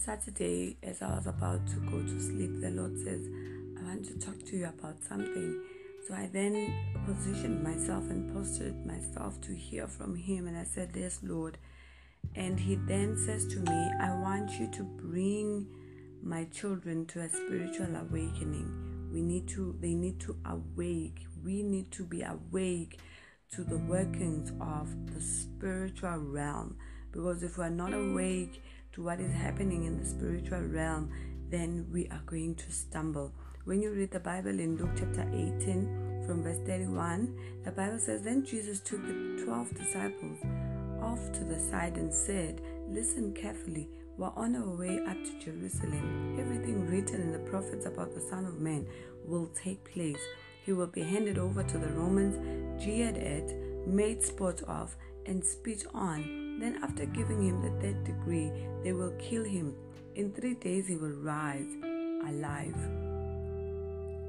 Saturday, as I was about to go to sleep, the Lord says, I want to talk to you about something. So I then positioned myself and postured myself to hear from Him. And I said, Yes, Lord. And He then says to me, I want you to bring my children to a spiritual awakening. We need to, they need to awake. We need to be awake to the workings of the spiritual realm. Because if we're not awake to what is happening in the spiritual realm, then we are going to stumble. When you read the Bible in Luke chapter 18, from verse 31, the Bible says, Then Jesus took the 12 disciples off to the side and said, Listen carefully. We're on our way up to Jerusalem. Everything written in the prophets about the Son of Man will take place. He will be handed over to the Romans, jeered at, made sport of, and spit on. Then, after giving him the third degree, they will kill him. In three days, he will rise alive.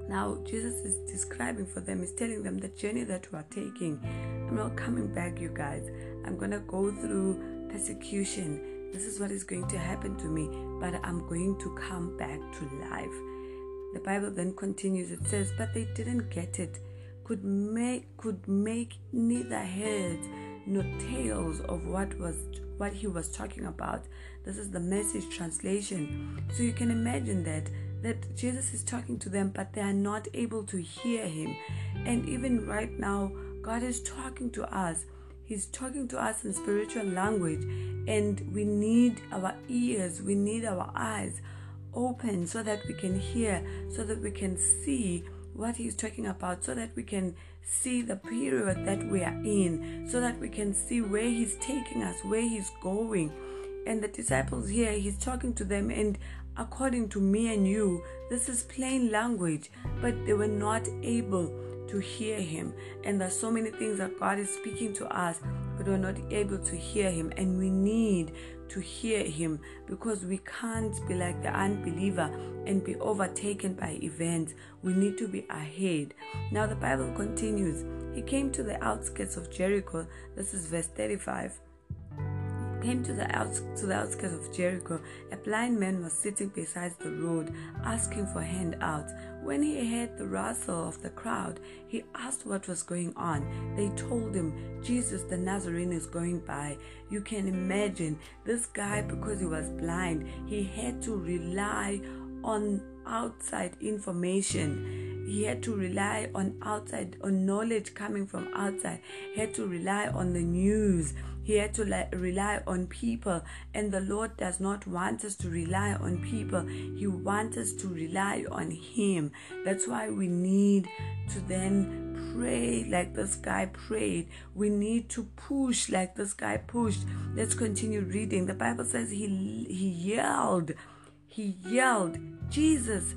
Now, Jesus is describing for them, is telling them the journey that we are taking. I'm not coming back, you guys. I'm going to go through persecution. This is what is going to happen to me, but I'm going to come back to life. The Bible then continues. It says, "But they didn't get it. Could make could make neither heads nor tails of what was what he was talking about." This is the message translation. So you can imagine that that Jesus is talking to them, but they are not able to hear him. And even right now, God is talking to us. He's talking to us in spiritual language, and we need our ears, we need our eyes open so that we can hear, so that we can see what he's talking about, so that we can see the period that we are in, so that we can see where he's taking us, where he's going. And the disciples here, he's talking to them, and according to me and you, this is plain language, but they were not able to hear him. And there's so many things that God is speaking to us, but we're not able to hear him. And we need to hear him because we can't be like the unbeliever and be overtaken by events. We need to be ahead. Now the Bible continues. He came to the outskirts of Jericho. This is verse 35 came to the, outs- to the outskirts of Jericho, a blind man was sitting beside the road, asking for handouts. When he heard the rustle of the crowd, he asked what was going on. They told him, Jesus the Nazarene is going by. You can imagine this guy, because he was blind, he had to rely on outside information. He had to rely on outside, on knowledge coming from outside. He had to rely on the news. He had to rely on people. And the Lord does not want us to rely on people. He wants us to rely on Him. That's why we need to then pray like this guy prayed. We need to push like this guy pushed. Let's continue reading. The Bible says he, he yelled. He yelled, Jesus,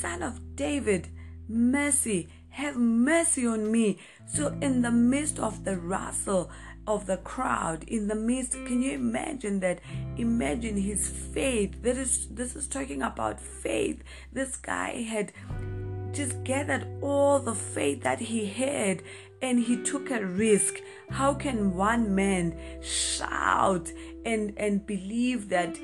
son of David, mercy, have mercy on me. So, in the midst of the rustle, of the crowd in the midst. Can you imagine that? Imagine his faith. That is this is talking about faith. This guy had just gathered all the faith that he had and he took a risk. How can one man shout and and believe that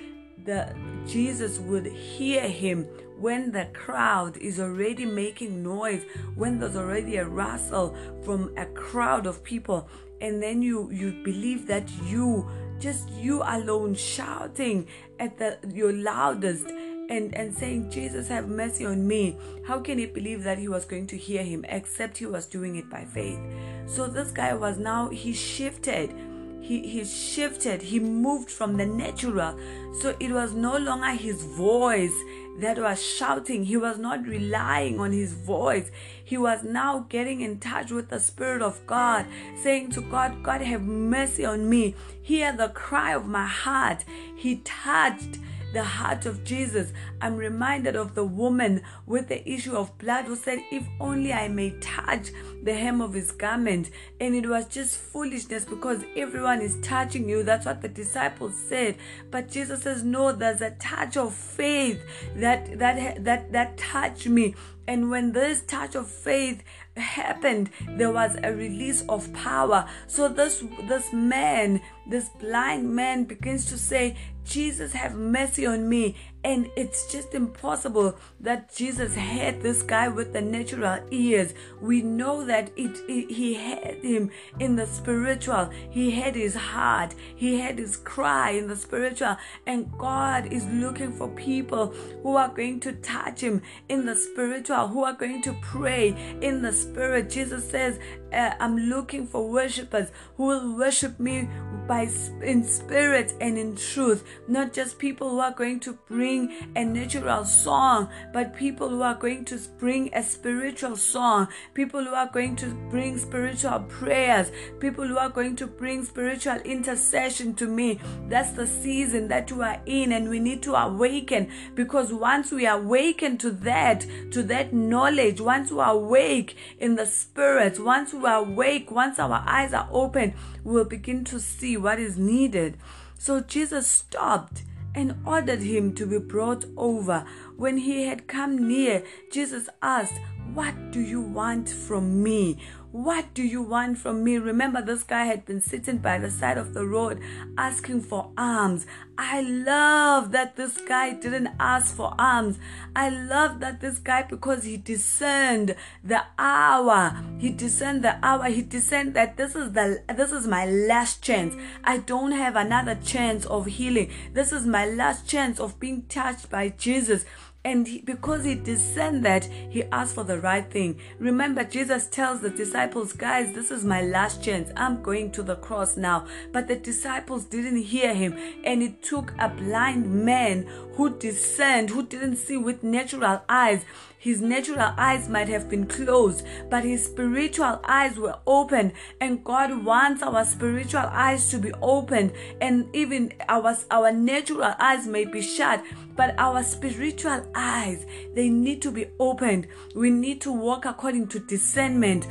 the Jesus would hear him when the crowd is already making noise, when there's already a rustle from a crowd of people, and then you you believe that you just you alone shouting at the your loudest and and saying jesus have mercy on me. How can he believe that he was going to hear him except he was doing it by faith? So this guy was now he shifted he, he shifted, he moved from the natural. So it was no longer his voice that was shouting. He was not relying on his voice. He was now getting in touch with the Spirit of God, saying to God, God, have mercy on me. Hear the cry of my heart. He touched the heart of Jesus. I'm reminded of the woman with the issue of blood who said, If only I may touch the hem of his garment. And it was just foolishness because everyone is touching you. That's what the disciples said. But Jesus says, No, there's a touch of faith that that that that touched me. And when this touch of faith happened, there was a release of power. So this this man, this blind man begins to say, Jesus, have mercy on me. And it's just impossible that Jesus had this guy with the natural ears. We know that it, it, he had him in the spiritual. He had his heart. He had his cry in the spiritual. And God is looking for people who are going to touch him in the spiritual, who are going to pray in the spirit. Jesus says, uh, I'm looking for worshippers who will worship me by in spirit and in truth not just people who are going to bring a natural song but people who are going to bring a spiritual song people who are going to bring spiritual prayers people who are going to bring spiritual intercession to me that's the season that we are in and we need to awaken because once we awaken to that to that knowledge once we awake in the spirit once we are awake once our eyes are open we'll begin to see what is needed. So Jesus stopped and ordered him to be brought over. When he had come near, Jesus asked, What do you want from me? What do you want from me? Remember, this guy had been sitting by the side of the road asking for alms. I love that this guy didn't ask for alms. I love that this guy, because he discerned the hour, he discerned the hour, he discerned that this is the this is my last chance. I don't have another chance of healing. This is my last chance of being touched by Jesus. And because he discerned that, he asked for the right thing. Remember, Jesus tells the disciples, guys, this is my last chance. I'm going to the cross now. But the disciples didn't hear him. And it took a blind man who discerned, who didn't see with natural eyes, his natural eyes might have been closed, but his spiritual eyes were open. And God wants our spiritual eyes to be opened. And even our, our natural eyes may be shut, but our spiritual eyes, they need to be opened. We need to walk according to discernment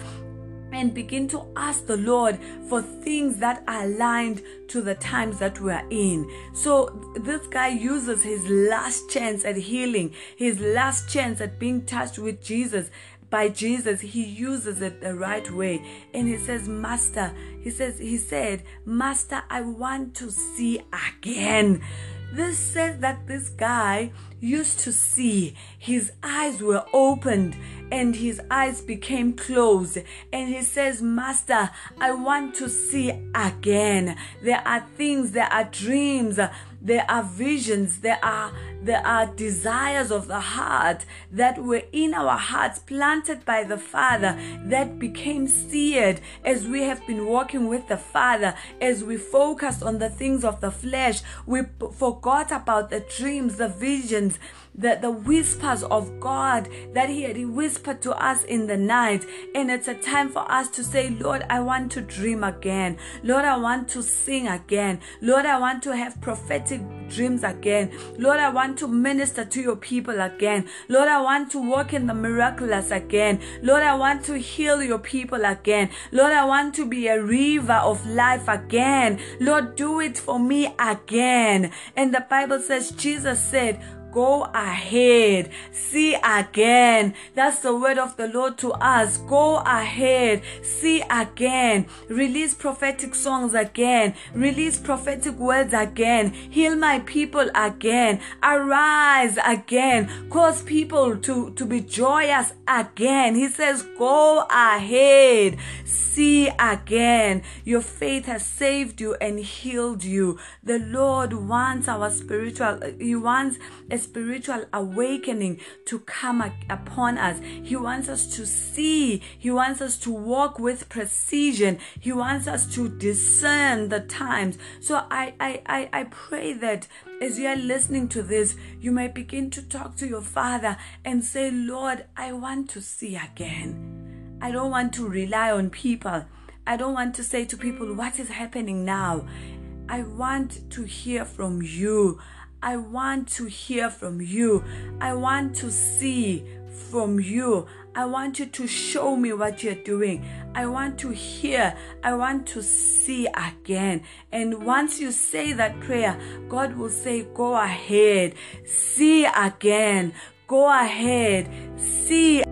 and begin to ask the Lord for things that are aligned to the times that we are in. So this guy uses his last chance at healing, his last chance at being touched with Jesus. By Jesus, he uses it the right way. And he says, Master, he says, he said, Master, I want to see again. This says that this guy used to see, his eyes were opened and his eyes became closed. And he says, Master, I want to see again. There are things, there are dreams there are visions, there are there are desires of the heart that were in our hearts planted by the Father that became seared as we have been walking with the Father, as we focused on the things of the flesh. We forgot about the dreams, the visions, the, the whispers of God that He had whispered to us in the night. And it's a time for us to say, Lord, I want to dream again. Lord, I want to sing again. Lord, I want to have prophetic dreams again. Lord, I want to minister to your people again. Lord, I want to walk in the miraculous again. Lord, I want to heal your people again. Lord, I want to be a river of life again. Lord, do it for me again. And the Bible says, Jesus said, Go ahead. See again. That's the word of the Lord to us. Go ahead. See again. Release prophetic songs again. Release prophetic words again. Heal my people again. Arise again. Cause people to, to be joyous again. He says, Go ahead. See again. Your faith has saved you and healed you. The Lord wants our spiritual, He wants a spiritual awakening to come upon us. He wants us to see. He wants us to walk with precision. He wants us to discern the times. So I, I, I, I pray that as you are listening to this, you may begin to talk to your Father and say, Lord, I want to see again. I don't want to rely on people. I don't want to say to people, What is happening now? I want to hear from you. I want to hear from you. I want to see from you. I want you to show me what you're doing. I want to hear. I want to see again. And once you say that prayer, God will say, Go ahead, see again. go ahead, see